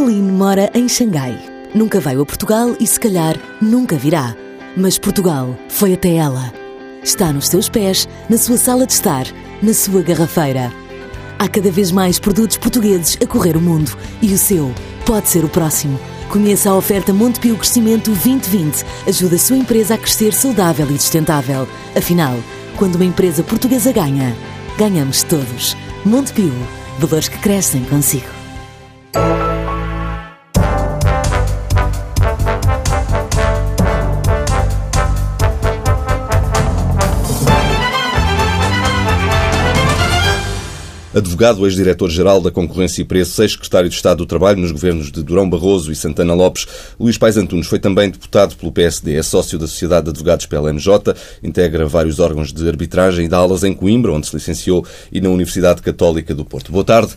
Eileen mora em Xangai. Nunca veio a Portugal e, se calhar, nunca virá. Mas Portugal foi até ela. Está nos seus pés, na sua sala de estar, na sua garrafeira. Há cada vez mais produtos portugueses a correr o mundo e o seu pode ser o próximo. Conheça a oferta Montepio Crescimento 2020. Ajuda a sua empresa a crescer saudável e sustentável. Afinal, quando uma empresa portuguesa ganha, ganhamos todos. Montepio. Valores que crescem consigo. Advogado, ex-diretor-geral da Concorrência e Preços, ex-secretário de Estado do Trabalho nos governos de Durão Barroso e Santana Lopes, Luís Pais Antunes foi também deputado pelo PSD, é sócio da Sociedade de Advogados pela MJ, integra vários órgãos de arbitragem e dá aulas em Coimbra, onde se licenciou, e na Universidade Católica do Porto. Boa tarde.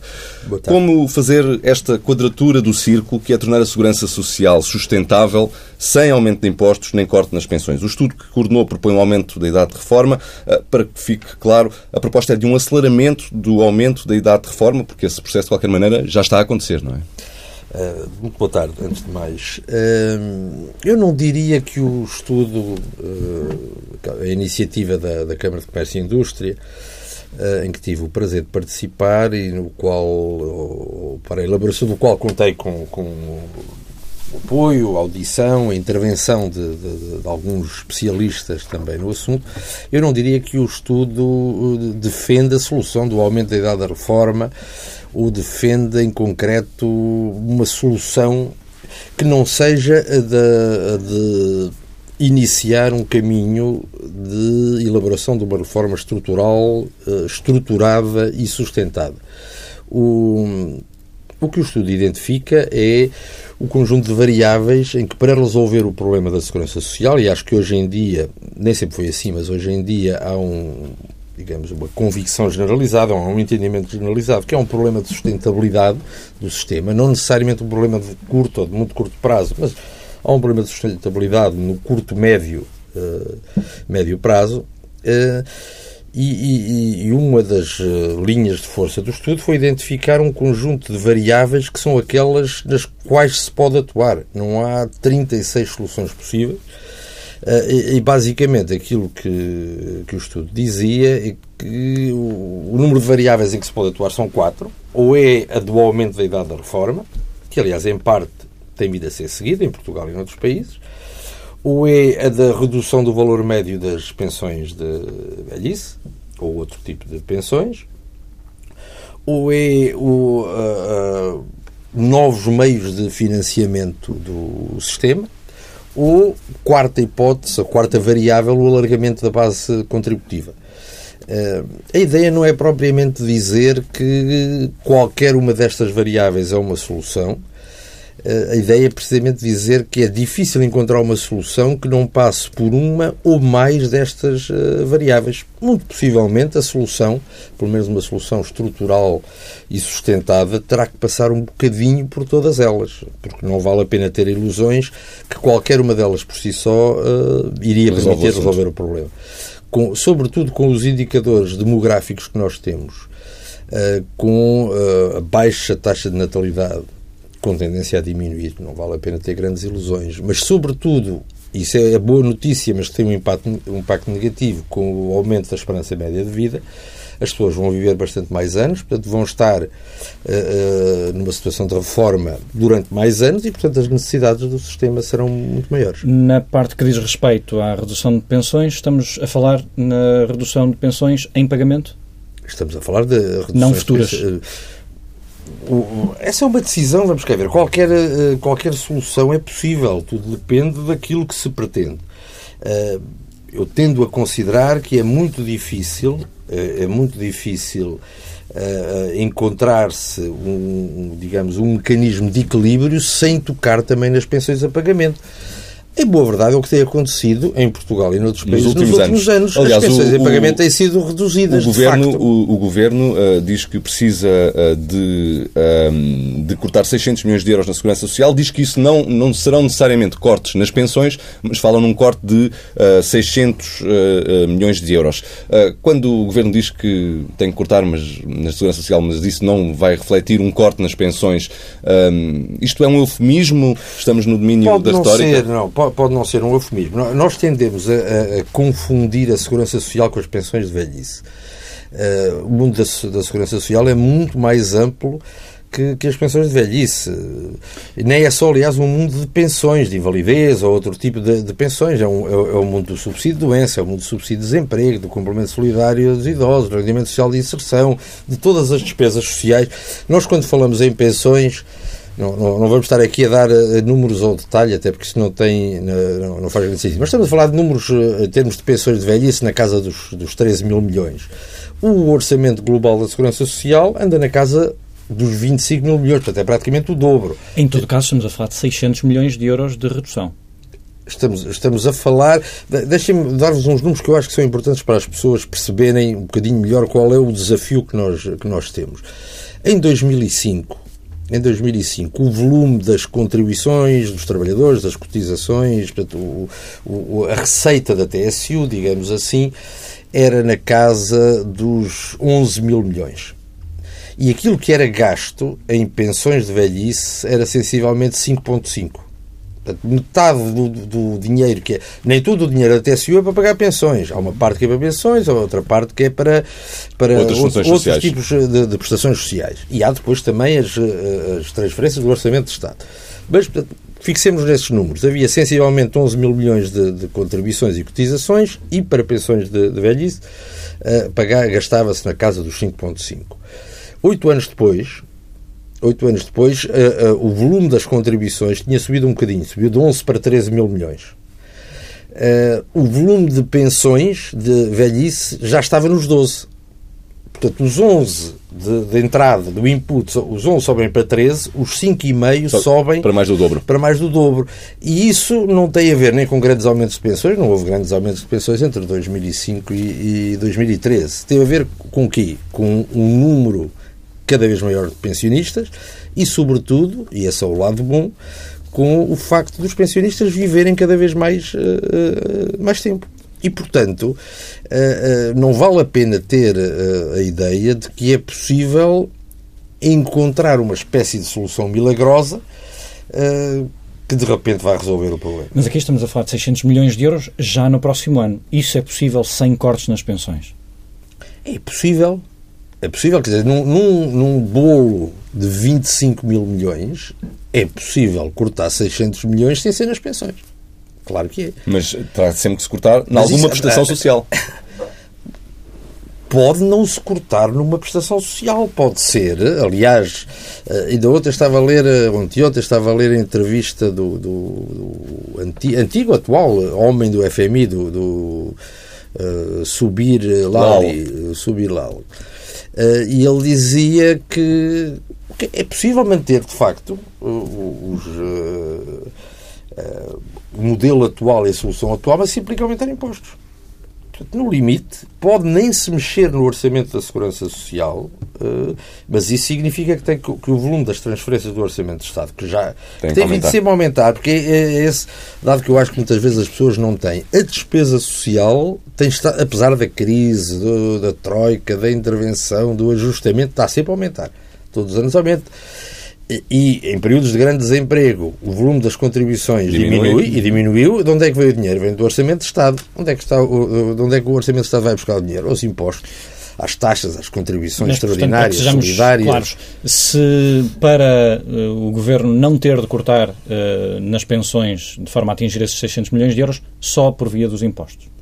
Boa tarde. Como fazer esta quadratura do círculo que é tornar a segurança social sustentável sem aumento de impostos nem corte nas pensões? O estudo que coordenou propõe um aumento da idade de reforma. Ah, para que fique claro, a proposta é de um aceleramento do aumento da idade de reforma, porque esse processo, de qualquer maneira, já está a acontecer, não é? Uh, muito boa tarde, antes de mais. Uh, eu não diria que o estudo, uh, a iniciativa da, da, Câmara de Comércio e Indústria, em que tive o prazer de participar e no qual, para a elaboração do qual contei com, com apoio, audição, intervenção de, de, de, alguns especialistas também no assunto, eu não diria que o estudo eh, defenda a solução do aumento da idade da reforma ou defenda em concreto uma solução que não seja a de, de iniciar um caminho de elaboração de uma reforma estrutural, eh, estruturada e sustentada. O, o que o estudo identifica é o conjunto de variáveis em que, para resolver o problema da segurança social, e acho que hoje em dia, nem sempre foi assim, mas hoje em dia há um, digamos, uma convicção generalizada, há um entendimento generalizado, que é um problema de sustentabilidade do sistema, não necessariamente um problema de curto ou de muito curto prazo, mas há um problema de sustentabilidade no curto, médio, uh, médio prazo. Uh, e, e, e, uma das uh, linhas de força do estudo foi identificar um conjunto de variáveis que são aquelas nas quais se pode atuar. Não há 36 soluções possíveis. Uh, e, basicamente aquilo que, que o estudo dizia é que o, o, número de variáveis em que se pode atuar são quatro. Ou é a do aumento da idade da reforma, que aliás em parte tem vindo a ser seguida em Portugal e noutros países ou é a da redução do valor médio das pensões de velhice, ou outro tipo de pensões, ou é o, uh, uh, novos meios de financiamento do sistema, ou, quarta hipótese, a quarta variável, o alargamento da base contributiva. Uh, a ideia não é propriamente dizer que qualquer uma destas variáveis é uma solução, a ideia é precisamente dizer que é difícil encontrar uma solução que não passe por uma ou mais destas uh, variáveis. Muito possivelmente a solução, pelo menos uma solução estrutural e sustentada, terá que passar um bocadinho por todas elas, porque não vale a pena ter ilusões que qualquer uma delas por si só uh, iria Resolve permitir resolver o problema. Com, sobretudo com os indicadores demográficos que nós temos, uh, com a baixa taxa de natalidade com tendência a diminuir. Não vale a pena ter grandes ilusões. Mas, sobretudo, isso é boa notícia, mas tem um impacto, um impacto negativo com o aumento da esperança média de vida. As pessoas vão viver bastante mais anos, portanto, vão estar uh, uh, numa situação de reforma durante mais anos e, portanto, as necessidades do sistema serão muito maiores. Na parte que diz respeito à redução de pensões, estamos a falar na redução de pensões em pagamento? Estamos a falar de reduções... Não futuras. De, essa é uma decisão, vamos cá ver. Qualquer, eh, qualquer solução é possível, tudo depende daquilo que se pretende. Eh, eu tendo a considerar que é muito difícil, eh, é muito difícil encontrar-se um, digamos, um mecanismo de equilíbrio sem tocar também nas pensões a pagamento. Em boa verdade, é o que tem acontecido em Portugal e noutros países nos últimos, nos últimos anos. anos. Aliás, As pensões o, em pagamento têm sido reduzidas. O governo, o, o, governo uh, diz que precisa uh, de, uh, de cortar 600 milhões de euros na Segurança Social. Diz que isso não, não serão necessariamente cortes nas pensões, mas falam num corte de 600 milhões de euros. quando o governo diz que tem que cortar mas, na Segurança Social, mas isso não vai refletir um corte nas pensões, isto é um eufemismo? Estamos no domínio pode da não retórica? Ser, não, pode, pode não ser um eufemismo. Nós tendemos a, a, confundir a segurança social com as pensões de velhice. Uh, o mundo da, da, segurança social é muito mais amplo que, que, as pensões de velhice. Nem é só, aliás, um mundo de pensões, de invalidez ou outro tipo de, de pensões. É, um, é, é o mundo do subsídio de doença, é o mundo do subsídio de desemprego, do complemento solidário dos idosos, do rendimento social de inserção, de todas as despesas sociais. Nós, quando falamos em pensões, não, não, não, vamos estar aqui a dar uh, números ao detalhe, até porque isso não tem, não, não faz grande sentido. Mas estamos a falar de números uh, em termos de pensões de velhice na casa dos, dos 13 mil milhões. O orçamento global da Segurança Social anda na casa dos 25 mil milhões, portanto é praticamente o dobro. Em todo caso, estamos a falar de 600 milhões de euros de redução. Estamos, estamos a falar. Deixem-me dar-vos uns números que eu acho que são importantes para as pessoas perceberem um bocadinho melhor qual é o desafio que nós, que nós temos. Em 2005, em 2005, o volume das contribuições dos trabalhadores, das cotizações, portanto, o, o, a receita da TSU, digamos assim, era na casa dos 11 mil milhões. E aquilo que era gasto em pensões de velhice era sensivelmente 5,5 metade do, do, dinheiro que é. Nem todo o dinheiro da TSU é para pagar pensões. Há uma parte que é para pensões, há outra parte que é para, para outros, outros, tipos de, de, prestações sociais. E há depois também as, as transferências do Orçamento de Estado. Mas, portanto, fixemos nesses números. Havia sensivelmente 11 mil milhões de, de contribuições e cotizações e para pensões de, de velhice uh, gastava-se na casa dos 5,5. Oito anos depois, oito anos depois, uh, uh, o volume das contribuições tinha subido um bocadinho, subiu de 11 para 13 mil milhões. Uh, o volume de pensões de velhice já estava nos 12. Portanto, os 11 de, de entrada, do input, os 11 sobem para 13, os 5,5 so, sobem para mais do dobro. Para mais do dobro. E isso não tem a ver nem com grandes aumentos de pensões, não houve grandes aumentos de pensões entre 2005 e, e 2013. Tem a ver com o quê? Com um número cada vez maior de pensionistas e, sobretudo, e esse é o lado bom, com o facto dos pensionistas viverem cada vez mais, uh, uh, mais tempo. E, portanto, uh, não vale a pena ter a ideia de que é possível encontrar uma espécie de solução milagrosa que de repente vai resolver o problema. Mas aqui estamos a falar de 600 milhões de euros já no próximo ano. Isso é possível sem cortes nas pensões? É possível, é possível, quer dizer, num, num, num, bolo de 25 mil milhões, é possível cortar 600 milhões sem ser nas pensões. Claro que é. Mas terá sempre que se cortar em alguma isso, prestação social. Pode não se cortar numa prestação social, pode ser. Aliás, eh, ainda ontem estava a ler, eh, ontem, ontem estava a ler a entrevista do, do, do antigo, antigo, atual homem do FMI, do, do uh, Subir Lali, Subir Lali Uh, e ele dizia que, que, é possível manter, de facto, os, uh, uh, o modelo atual e a solução atual, mas se implica aumentar impostos. No limite, pode nem se mexer no orçamento da Segurança Social, mas isso significa que, tem que, que, o volume das transferências do Orçamento de Estado, que já tem, que tem vindo sempre a aumentar, porque é, é esse dado que eu acho que muitas vezes as pessoas não têm. A despesa social tem estado, apesar da crise, do, da troika, da intervenção, do ajustamento, está sempre a aumentar. Todos os anos aumenta. E, em períodos de grande desemprego, o volume das contribuições diminui. diminui. e diminuiu. De onde é que veio o dinheiro? Vem do Orçamento de Estado. Onde é que, está, de onde é que o Orçamento de Estado vai buscar o dinheiro? Aos impostos às taxas, às contribuições Mas, extraordinárias, portanto, solidárias. Claros, se para uh, o Governo não ter de cortar uh, nas pensões de forma a atingir esses 600 milhões de euros, só por via dos impostos?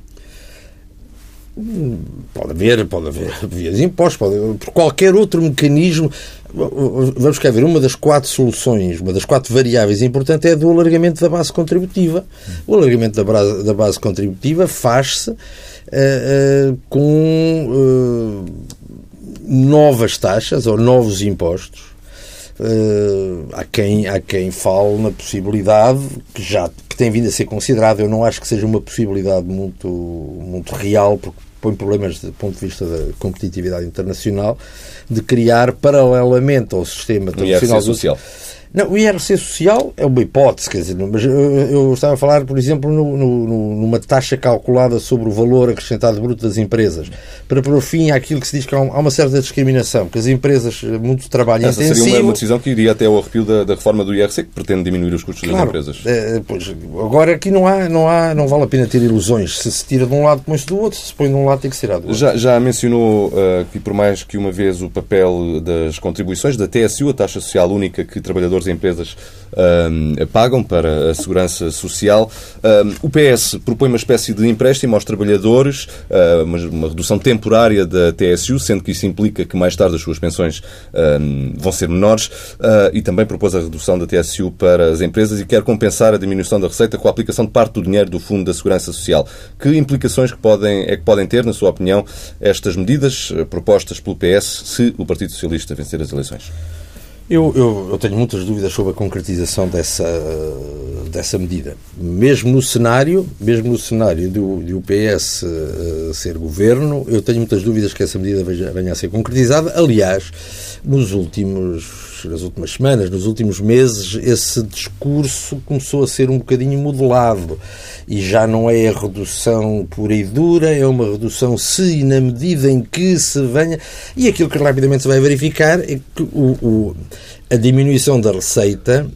Pode haver, pode haver via de impostos, pode haver, por qualquer outro mecanismo. Vamos cá ver, uma das quatro soluções, uma das quatro variáveis importantes é a do alargamento da base contributiva. O alargamento da base, da base contributiva faz-se uh, uh, com uh, novas taxas ou novos impostos Uh, há, quem, há quem fale na possibilidade que já que tem vindo a ser considerada. Eu não acho que seja uma possibilidade muito, muito real, porque põe problemas do ponto de vista da competitividade internacional, de criar paralelamente ao sistema tradicional social. Não, o IRC social é uma hipótese, quer dizer, mas eu, estava a falar, por exemplo, no, no, numa taxa calculada sobre o valor acrescentado bruto das empresas, para pôr fim àquilo que se diz que há uma certa discriminação, que as empresas eh, muito trabalho Essa intensivo... seria uma, uma, decisão que iria até ao arrepio da, da, reforma do IRC, que pretende diminuir os custos claro, das empresas. É, pois, agora aqui não há, não há, não vale a pena ter ilusões. Se se tira de um lado, põe-se do outro, se se põe de um lado, tem que ser do outro. Já, já mencionou uh, que, por mais que uma vez, o papel das contribuições da TSU, a taxa social única que trabalhadores e empresas uh, pagam para a segurança social. Uh, o PS propõe uma espécie de empréstimo aos trabalhadores, uh, uma, redução temporária da TSU, sendo que isso implica que mais tarde as suas pensões vão ser menores, e também propôs a redução da TSU para as empresas e quer compensar a diminuição da receita com a aplicação de parte do dinheiro do Fundo da Segurança Social. Que implicações que podem, é que podem ter, na sua opinião, estas medidas propostas pelo PS se o Partido Socialista vencer as eleições? Eu, eu, eu, tenho muitas dúvidas sobre a concretização dessa, dessa medida. Mesmo no cenário, mesmo no cenário do, do PS uh, eh, ser governo, eu tenho muitas dúvidas que essa medida venha, venha a ser concretizada. Aliás, nos últimos nas últimas semanas, nos últimos meses, esse discurso começou a ser um bocadinho modelado e já não é a redução pura e dura, é uma redução se e na medida em que se venha. E aquilo que rapidamente se vai verificar é que o, o a diminuição da receita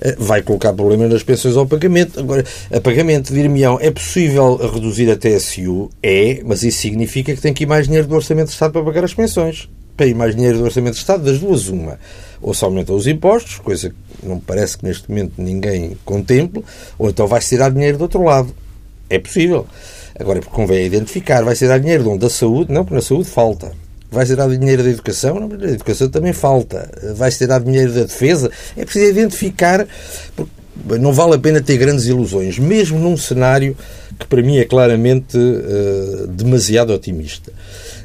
eh, vai colocar problemas nas pensões ao pagamento. Agora, a pagamento, dir-me-ão, é possível reduzir a TSU? É, mas isso significa que tem que ir mais dinheiro do Orçamento de Estado para pagar as pensões. Para ir mais dinheiro do Orçamento de Estado, das duas, uma. Ou se aumentam os impostos, coisa que não parece que neste momento ninguém contemple, ou então vai-se tirar dinheiro do outro lado. É possível. Agora, convém identificar, vai ser dar dinheiro de onde? Da saúde? Não, porque na saúde falta. Vai ser dado dinheiro da educação? Não, da educação também falta. Vai ser dado dinheiro da defesa? É preciso identificar, porque não vale a pena ter grandes ilusões, mesmo num cenário que para mim é claramente uh, demasiado otimista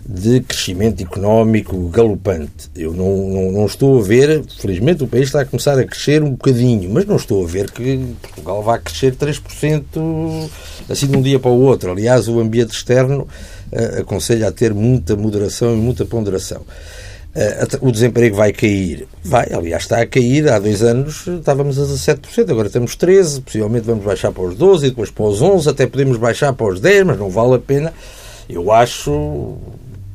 de crescimento económico galopante. Eu não, não, não, estou a ver, felizmente o país está a começar a crescer um bocadinho, mas não estou a ver que Portugal vá crescer 3% assim de um dia para o outro. Aliás, o ambiente externo uh, aconselha a ter muita moderação e muita ponderação. Uh, o desemprego vai cair. Vai, aliás, está a cair. Há dois anos estávamos a 17%, agora temos 13%, possivelmente vamos baixar para os 12%, e depois para os 11%, até podemos baixar para os 10%, mas não vale a pena. Eu acho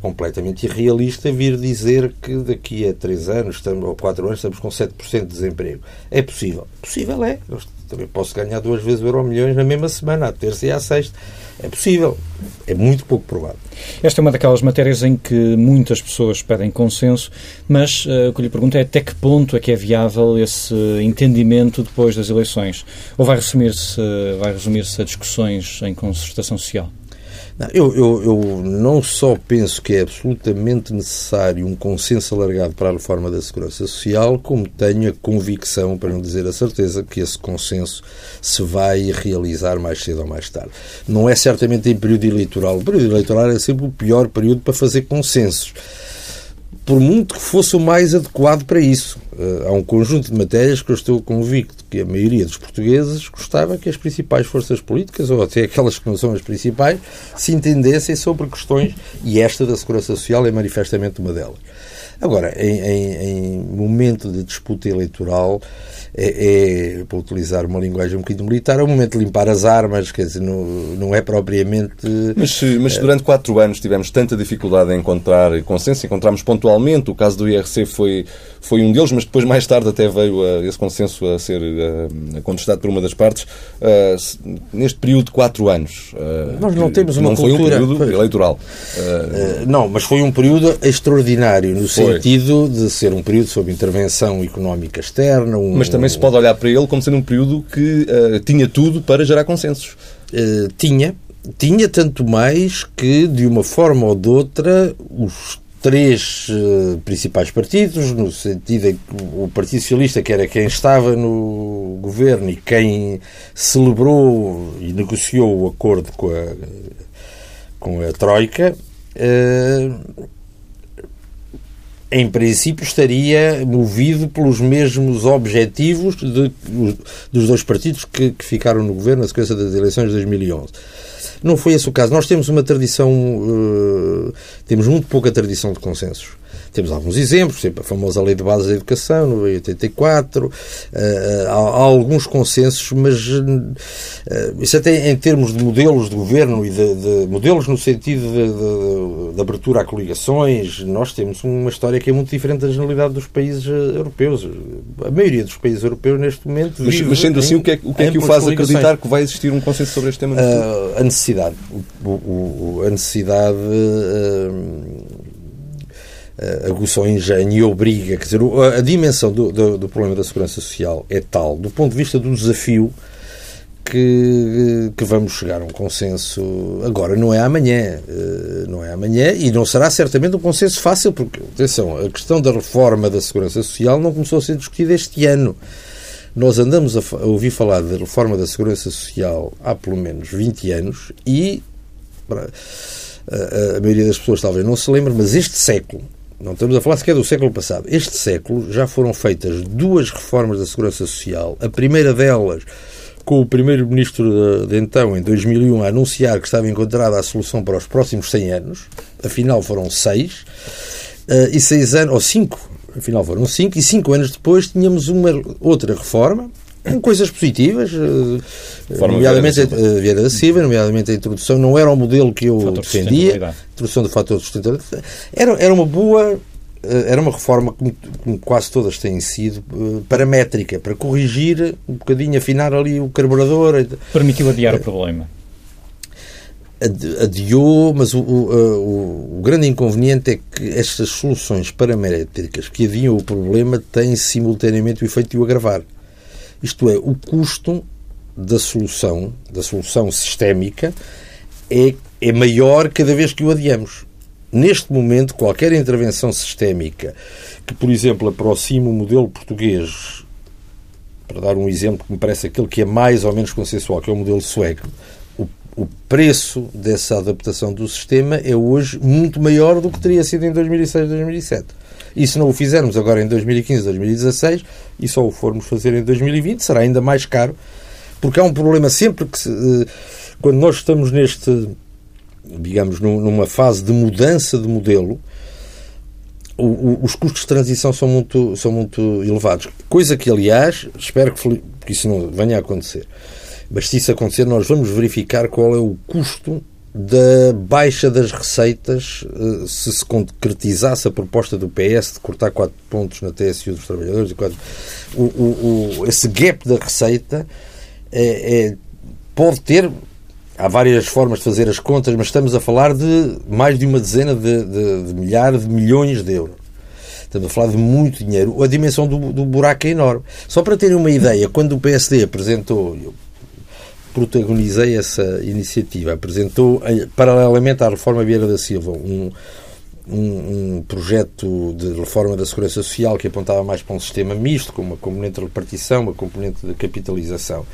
completamente irrealista vir dizer que daqui a 3 anos ou 4 anos estamos com 7% de desemprego. É possível. Possível é. Eu também posso ganhar duas vezes o euro milhões na mesma semana, à terça e à sexta. É possível. É muito pouco provável. Esta é uma daquelas matérias em que muitas pessoas pedem consenso, mas uh, o que lhe pergunto é até que ponto é que é viável esse entendimento depois das eleições? Ou vai resumir-se vai resumir a discussões em concertação social? Eu, eu, eu, não só penso que é absolutamente necessário um consenso alargado para a reforma da Segurança Social, como tenho a convicção, para não dizer a certeza, que esse consenso se vai realizar mais cedo ou mais tarde. Não é certamente em período eleitoral. O período eleitoral é sempre o pior período para fazer consensos por muito que fosse o mais adequado para isso. Uh, há um conjunto de matérias que eu estou convicto que a maioria dos portugueses gostava que as principais forças políticas, ou até aquelas que não são as principais, se entendessem sobre questões, e esta da segurança social é manifestamente uma delas. Agora, em, em, em momento de disputa eleitoral, é, é, para utilizar uma linguagem um bocadinho militar, é o momento de limpar as armas, quer dizer, não, não é propriamente. Mas, mas durante quatro anos tivemos tanta dificuldade em encontrar consenso, encontramos pontualmente, o caso do IRC foi, foi um deles, mas depois, mais tarde, até veio a, esse consenso a ser a, a contestado por uma das partes. Uh, neste período de quatro anos. Nós não temos uma não cultura. foi um período eleitoral. Não, mas foi um período extraordinário, no foi. Sentido de ser um período sob intervenção económica externa. Um, mas também se pode olhar para ele como sendo um período que tinha tudo para gerar consensos. tinha, tinha tanto mais que, de uma forma ou de outra, os três uh, principais partidos, no sentido em que o Partido Socialista, que era quem estava no governo e quem celebrou e negociou o acordo com a, com a Troika, uh, em princípio, estaria movido pelos mesmos objetivos de, dos dois partidos que, que, ficaram no governo na sequência das eleições de 2011. Não foi esse o caso. Nós temos uma tradição, uh, temos muito pouca tradição de consensos. Temos alguns exemplos, sempre a famosa Lei de Bases da Educação, no 84, uh, há, há, alguns consensos, mas uh, isso até em termos de modelos de governo e de, de modelos no sentido de, de, de, abertura a coligações, nós temos uma história que é muito diferente da generalidade dos países europeus. A maioria dos países europeus neste momento Mas, mas sendo assim, o que é, o que, é que o faz acreditar que vai existir um consenso sobre este tema? Uh, a necessidade. O, o, a necessidade uh, aguça o engenho e obriga. Quer dizer, a dimensão do, do, do, problema da segurança social é tal, do ponto de vista do desafio, que, que vamos chegar a um consenso agora, não é amanhã. Uh, não é amanhã e não será certamente um consenso fácil, porque, atenção, a questão da reforma da segurança social não começou a ser discutida este ano. Nós andamos a, a ouvir falar da reforma da segurança social há pelo menos 20 anos e. A maioria das pessoas talvez não se lembre, mas este século, não estamos a falar sequer do século passado. Este século já foram feitas duas reformas da Segurança Social. A primeira delas, com o primeiro-ministro de, de, então, em 2001, a anunciar que estava encontrada a solução para os próximos 100 anos. Afinal, foram seis. Uh, e seis anos, ou cinco, afinal foram cinco, e cinco anos depois tínhamos uma outra reforma, com coisas positivas, eh, Forma nomeadamente a Vieira da Silva, nomeadamente a introdução, não era o modelo que eu defendia, a introdução do fator de sustentabilidade, era, era uma boa, eh, era uma reforma, como, como, quase todas têm sido, eh, paramétrica, para corrigir um bocadinho, afinar ali o carburador. Permitiu adiar o problema adiou, mas o, o, o, grande inconveniente é que estas soluções paramétricas que adiam o problema têm simultaneamente o efeito de o agravar. Isto é, o custo da solução, da solução sistémica, é, é maior cada vez que o adiamos. Neste momento, qualquer intervenção sistémica que, por exemplo, aproxime o modelo português, para dar um exemplo que me parece aquele que é mais ou menos consensual, que é o modelo sueco, o, o preço dessa adaptação do sistema é hoje muito maior do que teria sido em 2006, 2007. E se não o fizermos agora em 2015, 2016 e só o formos fazer em 2020, será ainda mais caro, porque há um problema sempre que, se, eh, quando nós estamos neste, digamos, numa fase de mudança de modelo, os custos de transição são muito, são muito elevados. Coisa que, aliás, espero que, que isso não venha a acontecer. Mas se isso acontecer, nós vamos verificar qual é o custo da baixa das receitas, eh, se se concretizasse a proposta do PS de cortar 4 pontos na TSU dos trabalhadores, o, o, o, esse gap da receita é, é, pode ter. Há várias formas de fazer as contas, mas estamos a falar de mais de uma dezena de, de, de milhares de milhões de euros. Estamos a falar de muito dinheiro. A dimensão do, do buraco é enorme. Só para terem uma ideia, quando o PSD apresentou, protagonizei essa iniciativa. Apresentou, eh, paralelamente à reforma Vieira da Silva, um, um, um, projeto de reforma da Segurança Social que apontava mais para um sistema misto, com uma componente de repartição, uma componente de capitalização.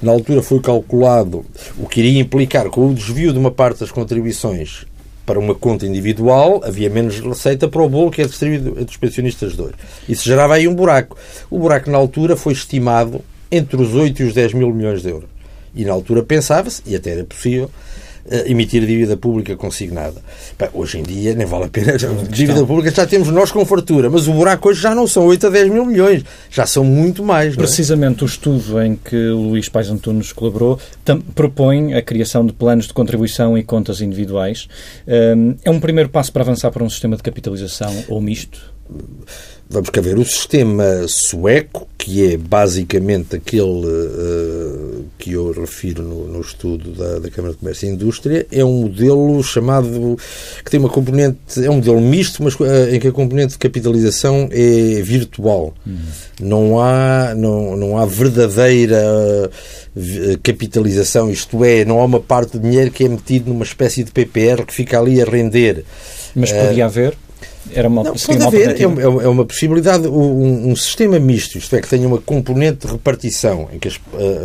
Na altura foi calculado o que iria implicar com o desvio de uma parte das contribuições para uma conta individual, havia menos receita para o bolo que é distribuído entre os pensionistas dois. Isso gerava aí um buraco. O buraco, na altura, foi estimado entre os 8 e os 10 mil milhões de euros. E na altura pensava-se, e até era possível, uh, emitir dívida pública consignada. Bem, hoje em dia nem vale a pena. Dívida pública já temos nós com fartura, mas o buraco hoje já não são 8 a 10 mil milhões, já são muito mais. É? Precisamente é? o estudo em que o Luís Pais Antunes colaborou propõe a criação de planos de contribuição e contas individuais. Um, é um primeiro passo para avançar para um sistema de capitalização ou misto? Vamos cá ver, o sistema sueco, que é basicamente aquele uh, que eu refiro no, no estudo da, da, Câmara de Comércio e Indústria, é um modelo chamado, que tem uma componente, é um modelo misto, mas uh, em que a componente de capitalização é virtual. Uhum. Não, há, não, não há verdadeira uh, capitalização, isto é, não há uma parte de dinheiro que é metido numa espécie de PPR que fica ali a render. Mas podia haver? Era uma, não, pode haver, é, é, é, uma possibilidade, um, um, sistema misto, isto é, que tenha uma componente de repartição, em que as,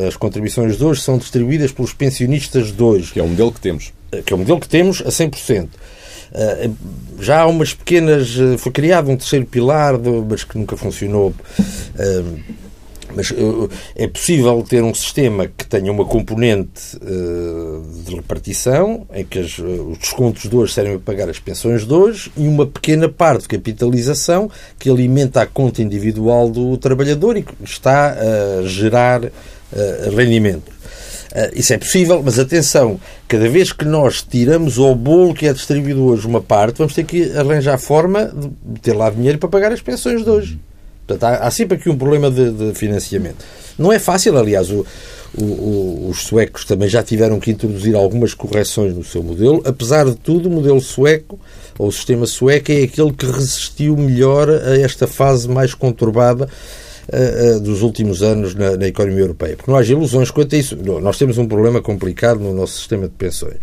as contribuições de hoje são distribuídas pelos pensionistas de hoje. Que é o modelo que temos. Que é o modelo que temos a 100%. já há umas pequenas. Foi criado um terceiro pilar, mas que nunca funcionou mas uh, é possível ter um sistema que tenha uma componente uh, de repartição, em que as, uh, os descontos de hoje servem para pagar as pensões de hoje, e uma pequena parte de capitalização que alimenta a conta individual do trabalhador e que está a gerar rendimento. Isso é possível, mas atenção, cada vez que nós tiramos ao bolo que é distribuído hoje uma parte, vamos ter que arranjar forma de ter lá dinheiro para pagar as pensões de hoje. Portanto, há, há sempre aqui um problema de, de, financiamento. Não é fácil, aliás, o, o, os suecos também já tiveram que introduzir algumas correções no seu modelo. Apesar de tudo, o modelo sueco, ou o sistema sueco, é aquele que resistiu melhor a esta fase mais conturbada uh, uh, dos últimos anos na, na economia europeia. Porque não há ilusões quanto a isso. Nós temos um problema complicado no nosso sistema de pensões.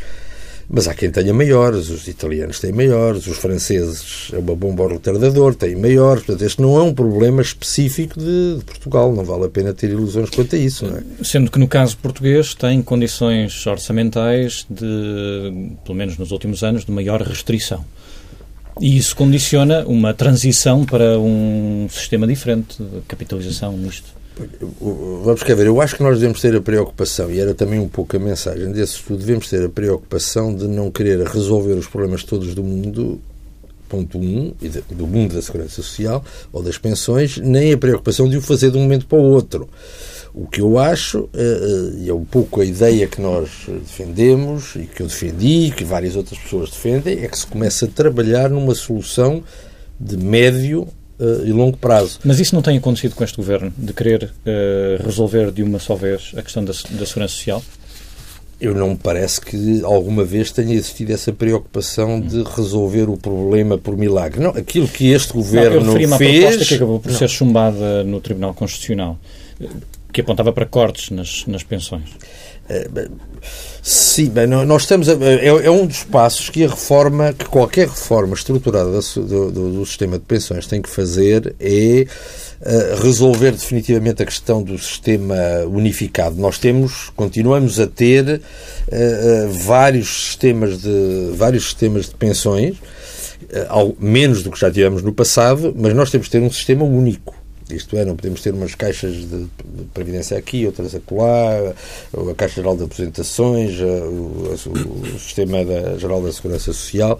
Mas há quem tenha maiores, os italianos têm maiores, os franceses é uma bomba ao retardador, têm maiores. Portanto, este não é um problema específico de, de, Portugal. Não vale a pena ter ilusões quanto a isso. É? Sendo que no caso português tem condições orçamentais de, pelo menos nos últimos anos, de maior restrição. E isso condiciona uma transição para um sistema diferente de capitalização nisto. Vamos cá ver, eu acho que nós devemos ter a preocupação, e era também um pouco a mensagem desse estudo, devemos ter a preocupação de não querer resolver os problemas todos do mundo, ponto um, do mundo da segurança social ou das pensões, nem a preocupação de o fazer de um momento para o outro. O que eu acho, eh, eh, e é um pouco a ideia que nós defendemos, e que eu defendi, e que várias outras pessoas defendem, é que se começa a trabalhar numa solução de médio uh, e longo prazo. Mas isso não tem acontecido com este governo, de querer uh, resolver de uma só vez a questão da, da segurança social? Eu não me parece que alguma vez tenha existido essa preocupação de resolver o problema por milagre. Não, aquilo que este governo não, eu fez... proposta que acabou por não. ser chumbada no Tribunal Constitucional, que apontava para cortes nas, nas pensões. Sim, bem, nós estamos a, é, é, um dos passos que a reforma, que qualquer reforma estruturada do, do, do sistema de pensões tem que fazer é uh, resolver definitivamente a questão do sistema unificado. Nós temos, continuamos a ter uh, uh, vários sistemas de vários sistemas de pensões, menos do que já tivemos no passado, mas nós temos que ter um sistema único. Isto é, não podemos ter umas caixas de previdência aqui, outras acolá, a Caixa Geral de Apresentações, o, Sistema da, Geral da Segurança Social.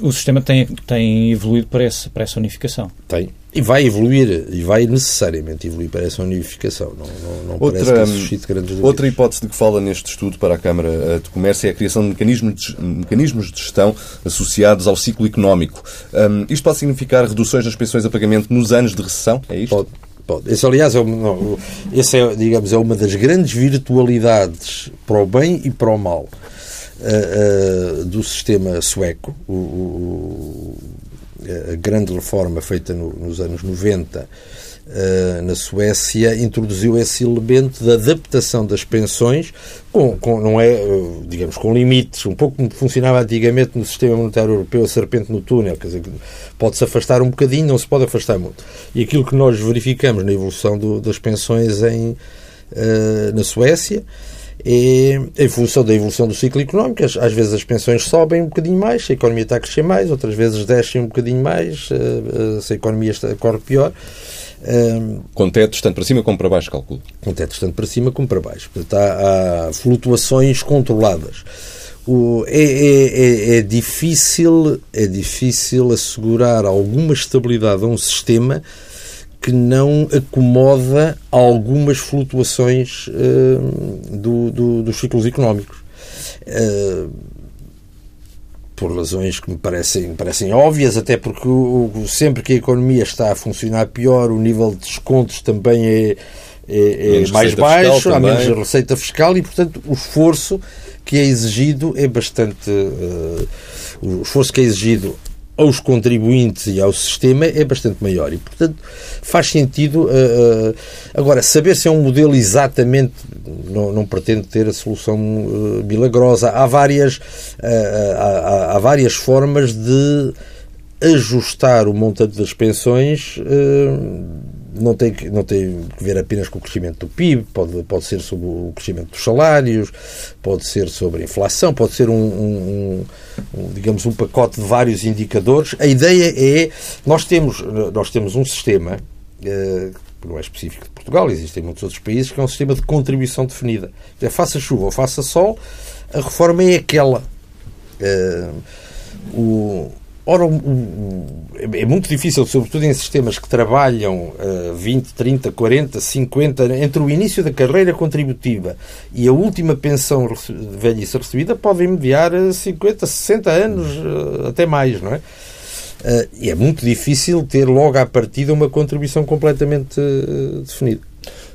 O sistema tem, tem evoluído para, esse, para essa unificação. Tem. E vai evoluir, e vai necessariamente evoluir para essa unificação. Não, não, não outra, parece que suscite grandes dúvidas. Outra hipótese de que fala neste estudo para a Câmara eh, de Comércio é a criação de mecanismos de, mecanismos de gestão associados ao ciclo económico. Um, isto pode significar reduções nas pensões a pagamento nos anos de recessão? É isto? Pode. Pode. Esse, aliás, é, não, esse é, digamos, é uma das grandes virtualidades para o bem e para o mal uh, uh, do sistema sueco. O, o, a grande reforma feita no, nos anos 90 uh, eh, na Suécia introduziu esse elemento da adaptação das pensões com, com não é, uh, digamos, com limites, um pouco como funcionava antigamente no sistema monetário europeu, a serpente no túnel, quer dizer, pode-se afastar um bocadinho, não se pode afastar muito. E aquilo que nós verificamos na evolução do, das pensões em, uh, na Suécia em função da evolução do ciclo económico, às vezes as pensões sobem um bocadinho mais, se a economia está a crescer mais, outras vezes descem um bocadinho mais, eh, eh, se a economia está, corre pior. Com tetos tanto para cima como para baixo, calculo. Com tetos tanto para cima como para baixo. Portanto, há, há flutuações controladas. O, é, é, é, é, difícil, é difícil assegurar alguma estabilidade a um sistema que não acomoda algumas flutuações uh, do, do, dos ciclos económicos. Uh, por razões que me parecem, me parecem óbvias, até porque o, sempre que a economia está a funcionar pior, o nível de descontos também é, é, é mais baixo, há menos receita fiscal e, portanto, o esforço que é exigido é bastante. Uh, o esforço que é exigido aos contribuintes e ao sistema é bastante maior. E, portanto, faz sentido. Uh, uh, agora, saber se é um modelo exatamente. Não, não ter a solução uh, milagrosa. Há várias, há, há, várias formas de ajustar o montante das pensões não tem, que, não tem que ver apenas com o crescimento do PIB, pode, pode ser sobre o crescimento dos salários, pode ser sobre a inflação, pode ser um, um, um, digamos, um pacote de vários indicadores. A ideia é, nós temos, nós temos um sistema, uh, que não é específico de Portugal, existem muitos outros países, que é um sistema de contribuição definida. É faça chuva ou faça sol, a reforma é aquela. Uh, o, Ora, é muito difícil, sobretudo em sistemas que trabalham uh, 20, 30, 40, 50, entre o início da carreira contributiva e a última pensão de velhice recebida, podem mediar 50, 60 anos, uh, até mais, não é? Uh, e é muito difícil ter logo à partida uma contribuição completamente definida.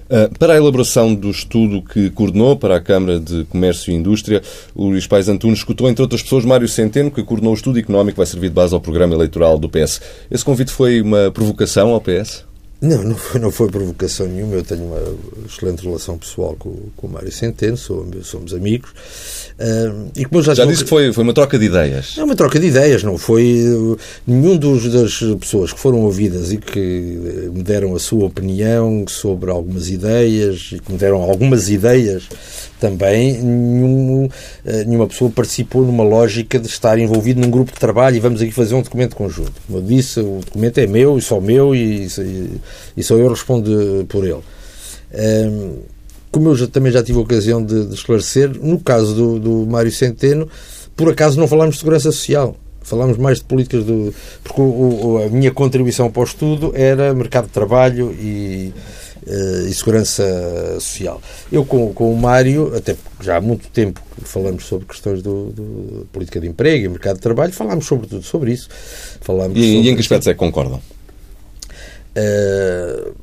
Ah, para a elaboração do estudo que coordenou para a Câmara de Comércio e Indústria, o Luís Antunes escutou, entre outras pessoas, Mário Centeno, que coordenou o estudo económico que vai servir de base ao programa eleitoral do PS. Esse convite foi uma provocação ao PS? Não, não foi, não foi provocação nenhuma. Eu tenho uma excelente relação pessoal com, com o Mário Centeno, somos, somos amigos. Uh, e como já, já disse que foi, foi uma troca de ideias. É uma troca de ideias, não foi. Nenhum dos, das pessoas que foram ouvidas e que me deram a sua opinião sobre algumas ideias e que me deram algumas ideias também, nenhum, eh, nenhuma pessoa participou numa lógica de estar envolvido num grupo de trabalho e vamos aqui fazer um documento conjunto. Como eu disse, o documento é meu e só meu e, e, e só eu respondo por ele. Um, como eu já, também já tive a ocasião de, de esclarecer, no caso do, do Mário Centeno, por acaso não falámos de segurança social. Falámos mais de políticas do. Porque o, o, a minha contribuição para o estudo era mercado de trabalho e, e segurança social. Eu, com, com o Mário, até já há muito tempo falamos sobre questões do, do política de emprego e mercado de trabalho, falámos sobretudo sobre isso. Falámos e, sobre e em que aspectos é que concordam? Uh,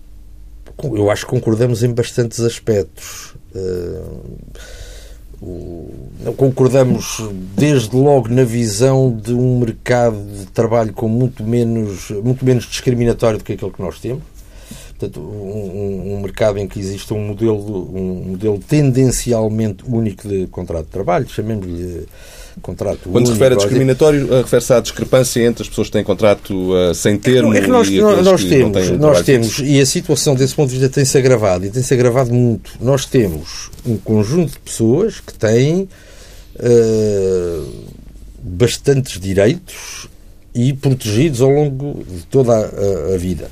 eu acho que concordamos em bastantes aspectos. Uh, concordamos desde logo na visão de um mercado de trabalho com muito menos, muito menos discriminatório do que aquele que nós temos. Portanto, um, um mercado em que existe um modelo, um modelo tendencialmente único de contrato de trabalho, chamemos-lhe contrato Quando se refere a discriminatório, eh, refere-se à discrepância entre as pessoas que têm contrato uh, sem termo é que nós, e nós, nós temos, não nós temos e a situação desse ponto de vista tem-se agravado e tem-se agravado muito. Nós temos um conjunto de pessoas que têm uh, bastantes direitos e protegidos ao longo de toda a, a vida.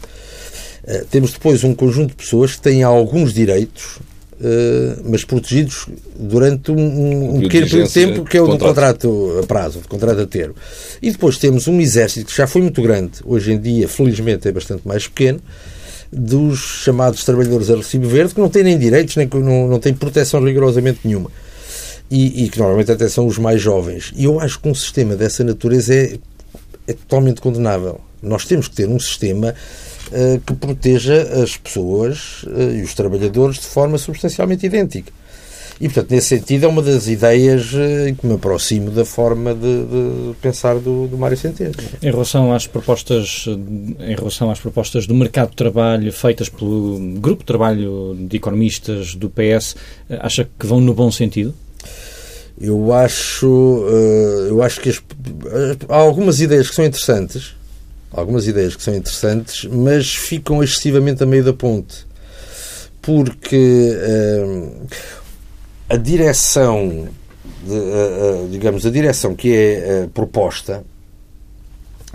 Uh, temos depois um conjunto de pessoas que têm alguns direitos Uh, mas protegidos durante um, um, pequeno período de tempo, que é o do contrato a prazo, do contrato a termo. E depois temos um exército que já foi muito grande, hoje em dia, felizmente, é bastante mais pequeno, dos chamados trabalhadores a recibo verde, que não têm nem direitos, nem não, não têm proteção rigorosamente nenhuma. E, e, que normalmente até são os mais jovens. E eu acho que um sistema dessa natureza é, é totalmente condenável. Nós temos que ter um sistema eh, que proteja as pessoas eh, e os trabalhadores de forma substancialmente idêntica. E, portanto, nesse sentido, é uma das ideias eh, que me aproximo da forma de, de pensar do, do Mário Centeno. Em relação às propostas, em relação às propostas do mercado de trabalho feitas pelo grupo de trabalho de economistas do PS, acha que vão no bom sentido? Eu acho, eu acho que as, há algumas ideias que são interessantes, algumas ideias que são interessantes, mas ficam excessivamente a meio da ponte. Porque uh, a direção, de, uh, digamos, a direção que é proposta,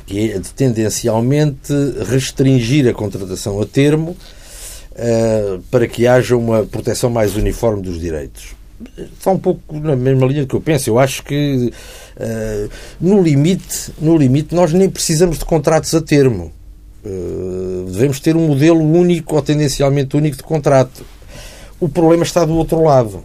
que é de tendencialmente restringir a contratação a termo para que haja uma proteção mais uniforme dos direitos. Está um pouco na mesma linha do que eu penso. Eu acho que Uh, no limite, no limite, nós nem precisamos de contratos a termo. Uh, devemos ter um modelo único ou tendencialmente único de contrato. O problema está do outro lado.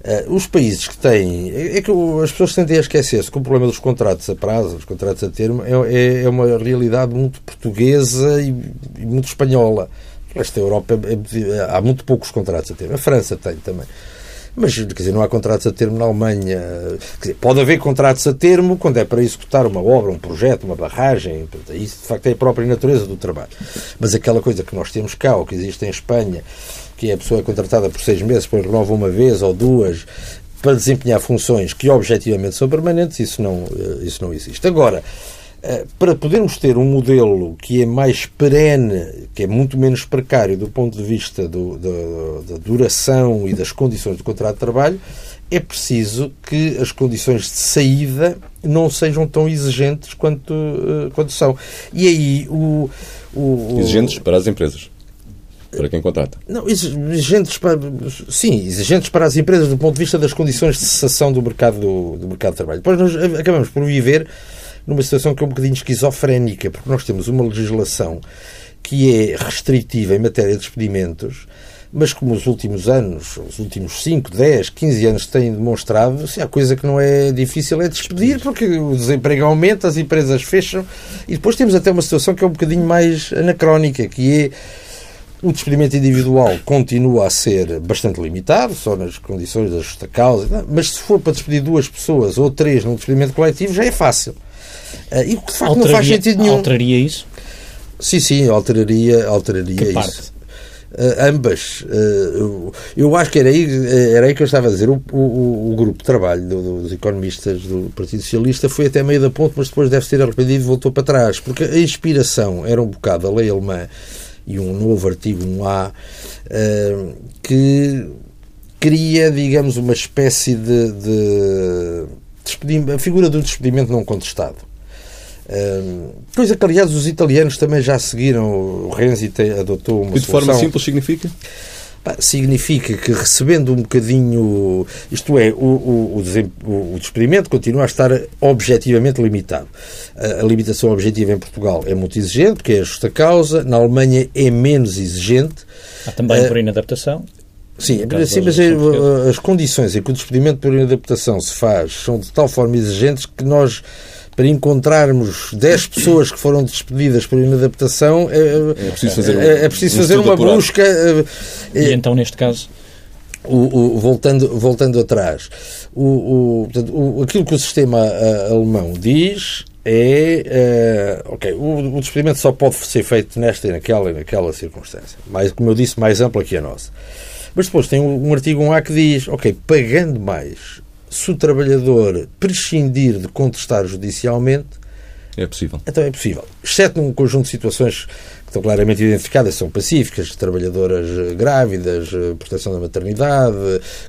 Uh, os países que têm. É, é que as pessoas tendem a esquecer-se que o problema dos contratos a prazo, dos contratos a termo, é, é, é uma realidade muito portuguesa e, e muito espanhola. Esta Europa é, há muito poucos contratos a termo. A França tem também. Mas, quer dizer, não há contratos a termo na Alemanha. Dizer, pode haver contratos a termo quando é para executar uma obra, um projeto, uma barragem. Isso, de facto, é a própria natureza do trabalho. Mas aquela coisa que nós temos cá, ou que existe em Espanha, que é a pessoa é contratada por seis meses, depois renova uma vez ou duas, para desempenhar funções que objetivamente são permanentes, isso não, eh, isso não existe. Agora, para podermos ter um modelo que é mais perene, que é muito menos precário do ponto de vista do, do, da duração e das condições do contrato de trabalho, é preciso que as condições de saída não sejam tão exigentes quanto, uh, quanto são. E aí o, o, Exigentes para as empresas. Para quem contrata. Não, exigentes para, sim, exigentes para as empresas do ponto de vista das condições de cessação do mercado do, do mercado de trabalho. Depois nós acabamos por viver numa situação que é um bocadinho esquizofrénica, porque nós temos uma legislação que é restritiva em matéria de despedimentos, mas como os últimos anos, os últimos 5, 10, 15 anos têm demonstrado, se há coisa que não é difícil é despedir, porque o desemprego aumenta, as empresas fecham, e depois temos até uma situação que é um bocadinho mais anacrónica, que é o despedimento individual continua a ser bastante limitado, só nas condições da justa causa, mas se for para despedir duas pessoas ou três num despedimento coletivo já é fácil. Uh, e que de facto alteraria, não faz sentido nenhum. Alteraria isso? Sim, sim, alteraria, alteraria que isso. Parte? Uh, ambas. Uh, eu acho que era aí, era aí que eu estava a dizer. O, o, o grupo de trabalho do, dos economistas do Partido Socialista foi até meio da ponte, mas depois deve ter arrependido e voltou para trás. Porque a inspiração era um bocado a lei alemã e um novo artigo 1A uh, que cria, digamos, uma espécie de, de a figura do despedimento não contestado. Coisa que, aliás, os italianos também já seguiram. O Renzi adotou uma E de forma simples significa? significa que recebendo um bocadinho, isto é, o, o, o, o despedimento continua a estar objetivamente limitado. A, a, limitação objetiva em Portugal é muito exigente, porque é a justa causa, na Alemanha é menos exigente. Há também por inadaptação. Sim, sim mas é, as condições em que o despedimento por inadaptação se faz são de tal forma exigentes que nós para encontrarmos 10 pessoas que foram despedidas por inadaptação, é, é preciso fazer, é, é preciso fazer uma busca. Eh, e então, neste caso? O, o, voltando, voltando atrás, o, o, portanto, o, aquilo que o sistema a, alemão diz é uh, ok, o, o despedimento só pode ser feito nesta e naquela e naquela circunstância. Mais, como eu disse, mais ampla que a nossa. Mas depois tem um, um artigo 1A que diz, ok, pagando mais se o trabalhador prescindir de contestar judicialmente, é possível. Então é possível. Exceto num conjunto de situações estão claramente identificadas, são pacíficas, trabalhadoras eh, grávidas, eh, proteção da maternidade,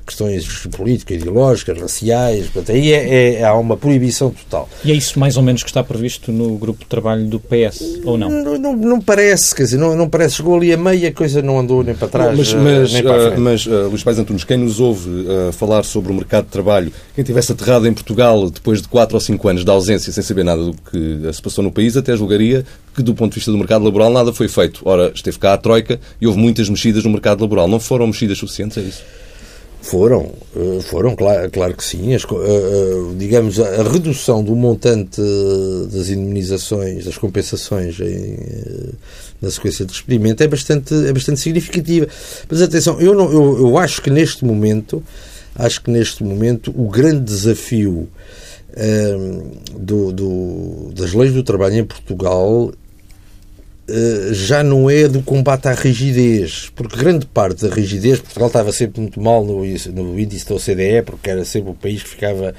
questões políticas, ideológicas, raciais, portanto, aí é, é, há uma proibição total. E é isso mais ou menos que está previsto no grupo de trabalho do PS, ou não? Não, não, não parece, quer dizer, não, não parece, chegou ali a meia, a coisa não andou nem para trás, mas, mas, nem para frente. Mas, uh, Luís Pais Antunes, quem nos ouve uh, falar sobre o mercado de trabalho, quem tivesse aterrado em Portugal depois de 4 ou 5 anos de ausência, sem saber nada do que se passou no país, até julgaria que, do ponto de vista do mercado laboral, nada foi feito. Ora, esteve cá a Troika e houve muitas mexidas no mercado laboral. Não foram mexidas suficientes, é isso? Foram, eh, foram, claro, claro que sim. As, eh, eh, digamos, a redução do montante das indemnizações, das compensações em, na sequência de experimento é bastante, é bastante significativa. Mas atenção, eu, não, eu, eu acho que neste momento, acho que neste momento o grande desafio do, do, das leis do trabalho em Portugal eh, já não é do combate à rigidez, porque grande parte da rigidez, Portugal estava sempre muito mal no, no índice da OCDE, porque era sempre o país que ficava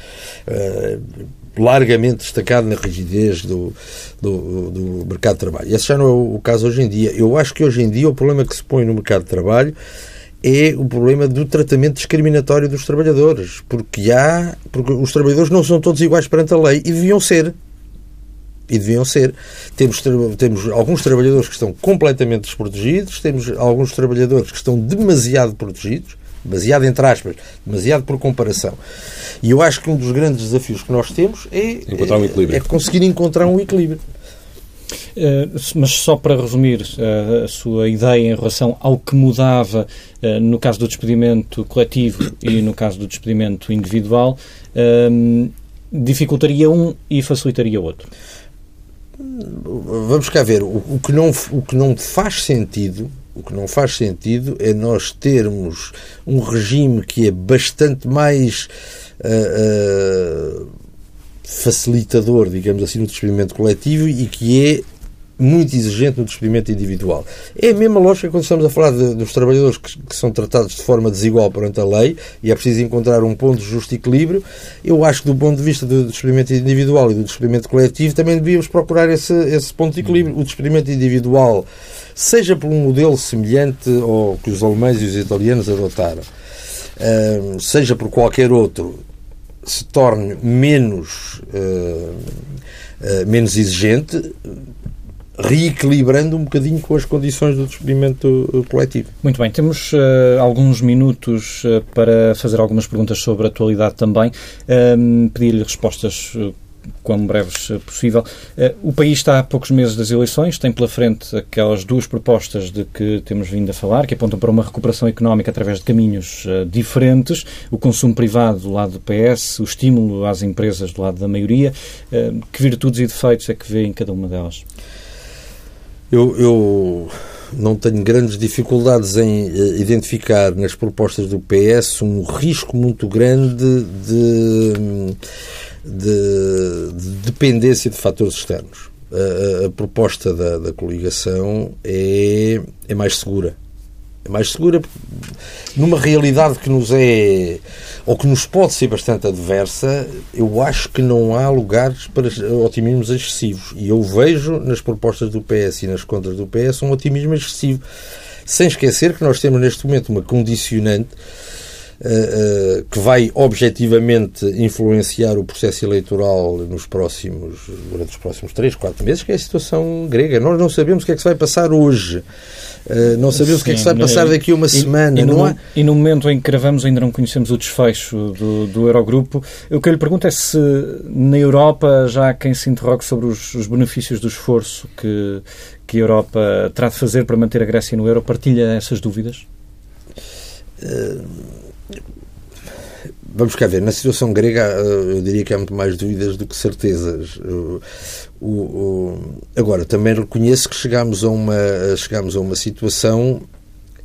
uh, largamente destacado na rigidez do, do, do, mercado de trabalho. Esse já não é o caso hoje em dia. Eu acho que hoje em dia o problema que se põe no mercado de trabalho é o problema do tratamento discriminatório dos trabalhadores, porque há, porque os trabalhadores não são todos iguais perante a lei e deviam ser e deviam ser. Temos, temos alguns trabalhadores que estão completamente desprotegidos, temos alguns trabalhadores que estão demasiado protegidos, demasiado entre aspas, demasiado por comparação. E eu acho que um dos grandes desafios que nós temos é, encontrar um equilíbrio. é conseguir encontrar um equilíbrio. Uh, mas só para resumir uh, a sua ideia em relação ao que mudava uh, no caso do despedimento coletivo e no caso do despedimento individual, dificultaria um e facilitaria outro. Vamos cá ver, o, que não, o que não faz sentido o que não faz sentido é nós termos um regime que é bastante mais uh, uh, facilitador, digamos assim, no despedimento coletivo e que é muito exigente no despedimento individual. É a mesma lógica quando estamos a falar de, dos trabalhadores que, que, são tratados de forma desigual perante a lei e é preciso encontrar um ponto de justo equilíbrio. Eu acho que do ponto de vista do despedimento individual e do despedimento coletivo também devíamos procurar esse, esse ponto de equilíbrio. O despedimento individual, seja por um modelo semelhante ao que os alemães e os italianos adotaram, seja por qualquer outro, se torne menos, uh, uh, menos exigente, reequilibrando um bocadinho com as condições do despedimento coletivo. Muito bem, temos uh, alguns minutos para fazer algumas perguntas sobre a atualidade também. Uh, Pedir-lhe respostas quão breves possível. O país está a poucos meses das eleições, tem pela frente aquelas duas propostas de que temos vindo a falar, que apontam para uma recuperação económica através de caminhos diferentes, o consumo privado do lado do PS, o estímulo às empresas do lado da maioria. Que virtudes e defeitos é que vê em cada uma delas? Eu, eu, não tenho grandes dificuldades em eh, identificar nas propostas do PS um risco muito grande de, de, de dependência de fatores externos. A, a proposta da, da coligação é, é mais segura é mais segura numa realidade que nos é ou que nos pode ser bastante adversa, eu acho que não há lugares para otimismos excessivos. E eu vejo nas propostas do PS e nas contas do PS um otimismo excessivo. Sem esquecer que nós temos neste momento uma condicionante que vai objetivamente influenciar o processo eleitoral nos próximos, durante os próximos 3, 4 meses, que é a situação grega. Nós não sabemos o que é que se vai passar hoje. Uh, não sabemos Sim, o que é que se vai passar daqui a uma e, semana. E no, há... e no, momento em que gravamos ainda não conhecemos o desfecho do, do Eurogrupo. O que eu lhe pergunto é se na Europa já há quem se interrogue sobre os, os benefícios do esforço que, que a Europa terá de fazer para manter a Grécia no euro. Partilha essas dúvidas? Uh, vamos cá ver. Na situação grega, eh, eu diria que há muito mais dúvidas do que certezas. O, o, agora, também reconheço que chegámos a uma, chegámos a uma situação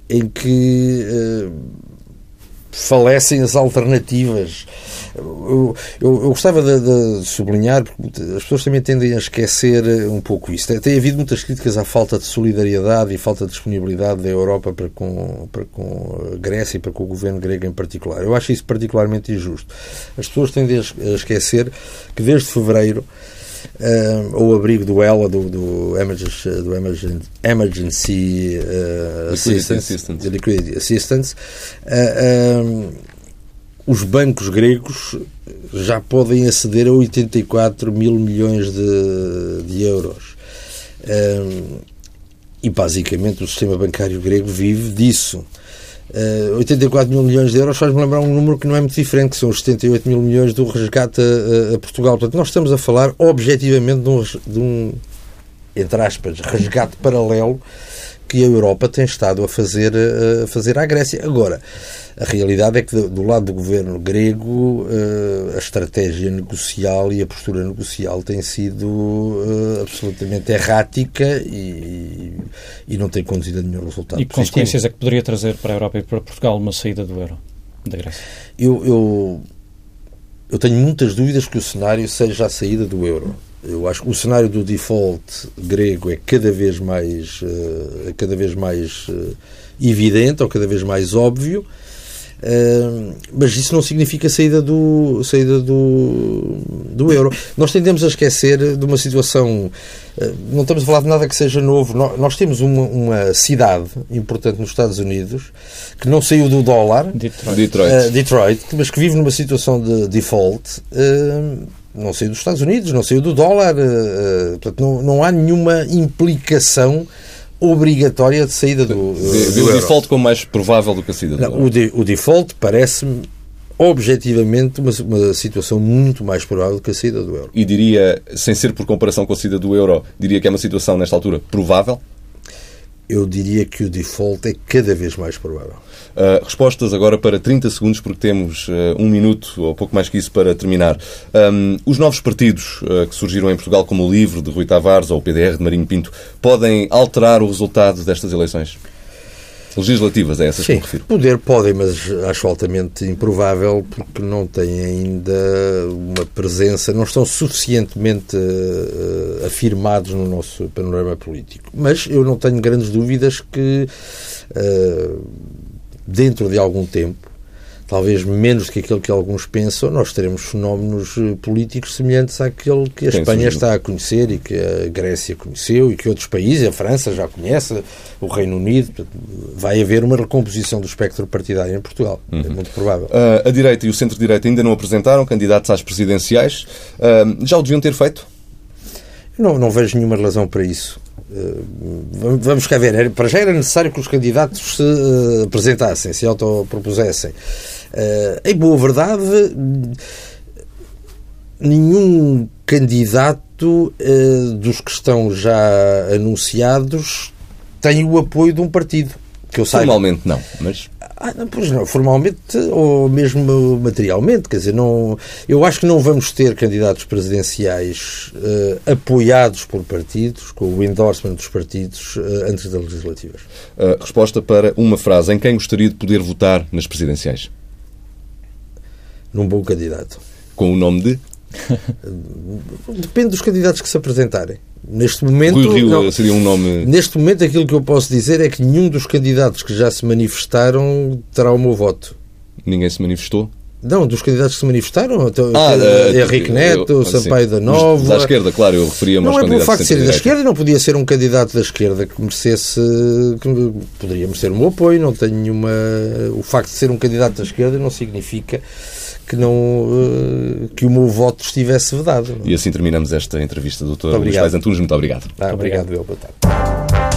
em que uh, falecem as alternativas. Eu, eu, eu gostava de, de, sublinhar, porque as pessoas também tendem a esquecer um pouco isso. Tem, tem, havido muitas críticas à falta de solidariedade e falta de disponibilidade da Europa para com, para com a Grécia e para com o governo grego em particular. Eu acho isso particularmente injusto. As pessoas tendem a esquecer que desde fevereiro uh, ou abrigo do ELA, do, do Emergency, do emergency, uh, Assistance, Assistance. Liquidity Assistance, uh, os bancos gregos já podem aceder a 84 mil milhões de, de euros. e basicamente o sistema bancário grego vive disso. Uh, 84 mil milhões de euros faz-me lembrar um número que não é muito diferente, que são os 78 mil milhões do resgate a, a Portugal. Portanto, nós estamos a falar objetivamente de um, de um, entre aspas, resgate paralelo que a Europa tem estado a fazer, a fazer à Grécia. Agora, a realidade é que do lado do governo grego eh, a estratégia negocial e a postura negocial tem sido eh, absolutamente errática e, e não tem conduzido a nenhum resultado. E que consequências é que poderia trazer para a Europa e para Portugal uma saída do euro, da Grécia? Eu, eu, eu tenho muitas dúvidas que o cenário seja a saída do euro. Eu acho que o cenário do default grego é cada vez mais, uh, é cada vez mais uh, evidente ou cada vez mais óbvio mas isso não significa saída do, saída do, do euro. Nós tendemos a esquecer de uma situação. Uh, não estamos a falar de nada que seja novo. Nós, nós temos uma, uma, cidade importante nos Estados Unidos que não saiu do dólar, Detroit, Detroit. Uh, Detroit mas que vive numa situação de default. Não saiu dos Estados Unidos, não saiu do dólar, portanto, não, não há nenhuma implicação obrigatória de saída do, do, o default como mais provável do que a saída do Não, o, de, o default parece-me objetivamente uma, uma, situação muito mais provável do que a saída do euro. E diria, sem ser por comparação com a saída do euro, diria que é uma situação, nesta altura, provável? Eu diria que o default é cada vez mais provável. Uh, respostas agora para 30 segundos, porque temos uh, um minuto ou pouco mais que isso para terminar. Um, os novos partidos uh, que surgiram em Portugal, como o LIVRE de Rui Tavares ou o PDR de Marinho Pinto, podem alterar o resultado destas eleições? Legislativas, é essas Sim, que me refiro. poder podem, mas acho altamente improvável porque não têm ainda uma presença, não estão suficientemente uh, afirmados no nosso panorama político. Mas eu não tenho grandes dúvidas que uh, dentro de algum tempo talvez menos do que aquilo que alguns pensam, nós teremos fenómenos eh, políticos semelhantes àquele que a Espanha está a conhecer e que a Grécia conheceu e que outros países, a França já conhece, o Reino Unido. Vai haver uma recomposição do espectro partidário em Portugal. É uhum. É muito provável. Uh, a direita e o centro-direita ainda não apresentaram candidatos às presidenciais. Uh, já o deviam ter feito? Não, não vejo nenhuma razão para isso. Vamos cá ver. Para já era necessário que os candidatos se apresentassem, se autopropusessem. Uh, em boa verdade, nenhum candidato uh, dos que estão já anunciados tem o apoio de um partido. Que eu. Formalmente não, mas. Ah, não, pois não, formalmente ou mesmo materialmente, quer dizer, não, eu acho que não vamos ter candidatos presidenciais uh, apoiados por partidos, com o endorsement dos partidos, uh, antes das legislativas. Uh, resposta para uma frase: em quem gostaria de poder votar nas presidenciais? num bom candidato. Com o nome de? Depende dos candidatos que se apresentarem. Neste momento, Rui Rio não, seria um nome. Neste momento, aquilo que eu posso dizer é que nenhum dos candidatos que já se manifestaram terá o meu voto. Ninguém se manifestou? Não, dos candidatos que se manifestaram, então, ah, uh, Henrique Neto, eu, Sampaio da Nova. Da esquerda, claro, eu referia-me aos candidatos. Não é pelo facto de ser da esquerda, não podia ser um candidato da esquerda que merecesse. que poderia merecer o meu apoio, não tenho nenhuma. O facto de ser um candidato da esquerda não significa que, não, uh, que o meu voto estivesse vedado. E assim terminamos esta entrevista, doutor Luís Pais Antunes. Muito obrigado. Ah, obrigado, obrigado. eu. Boa tarde.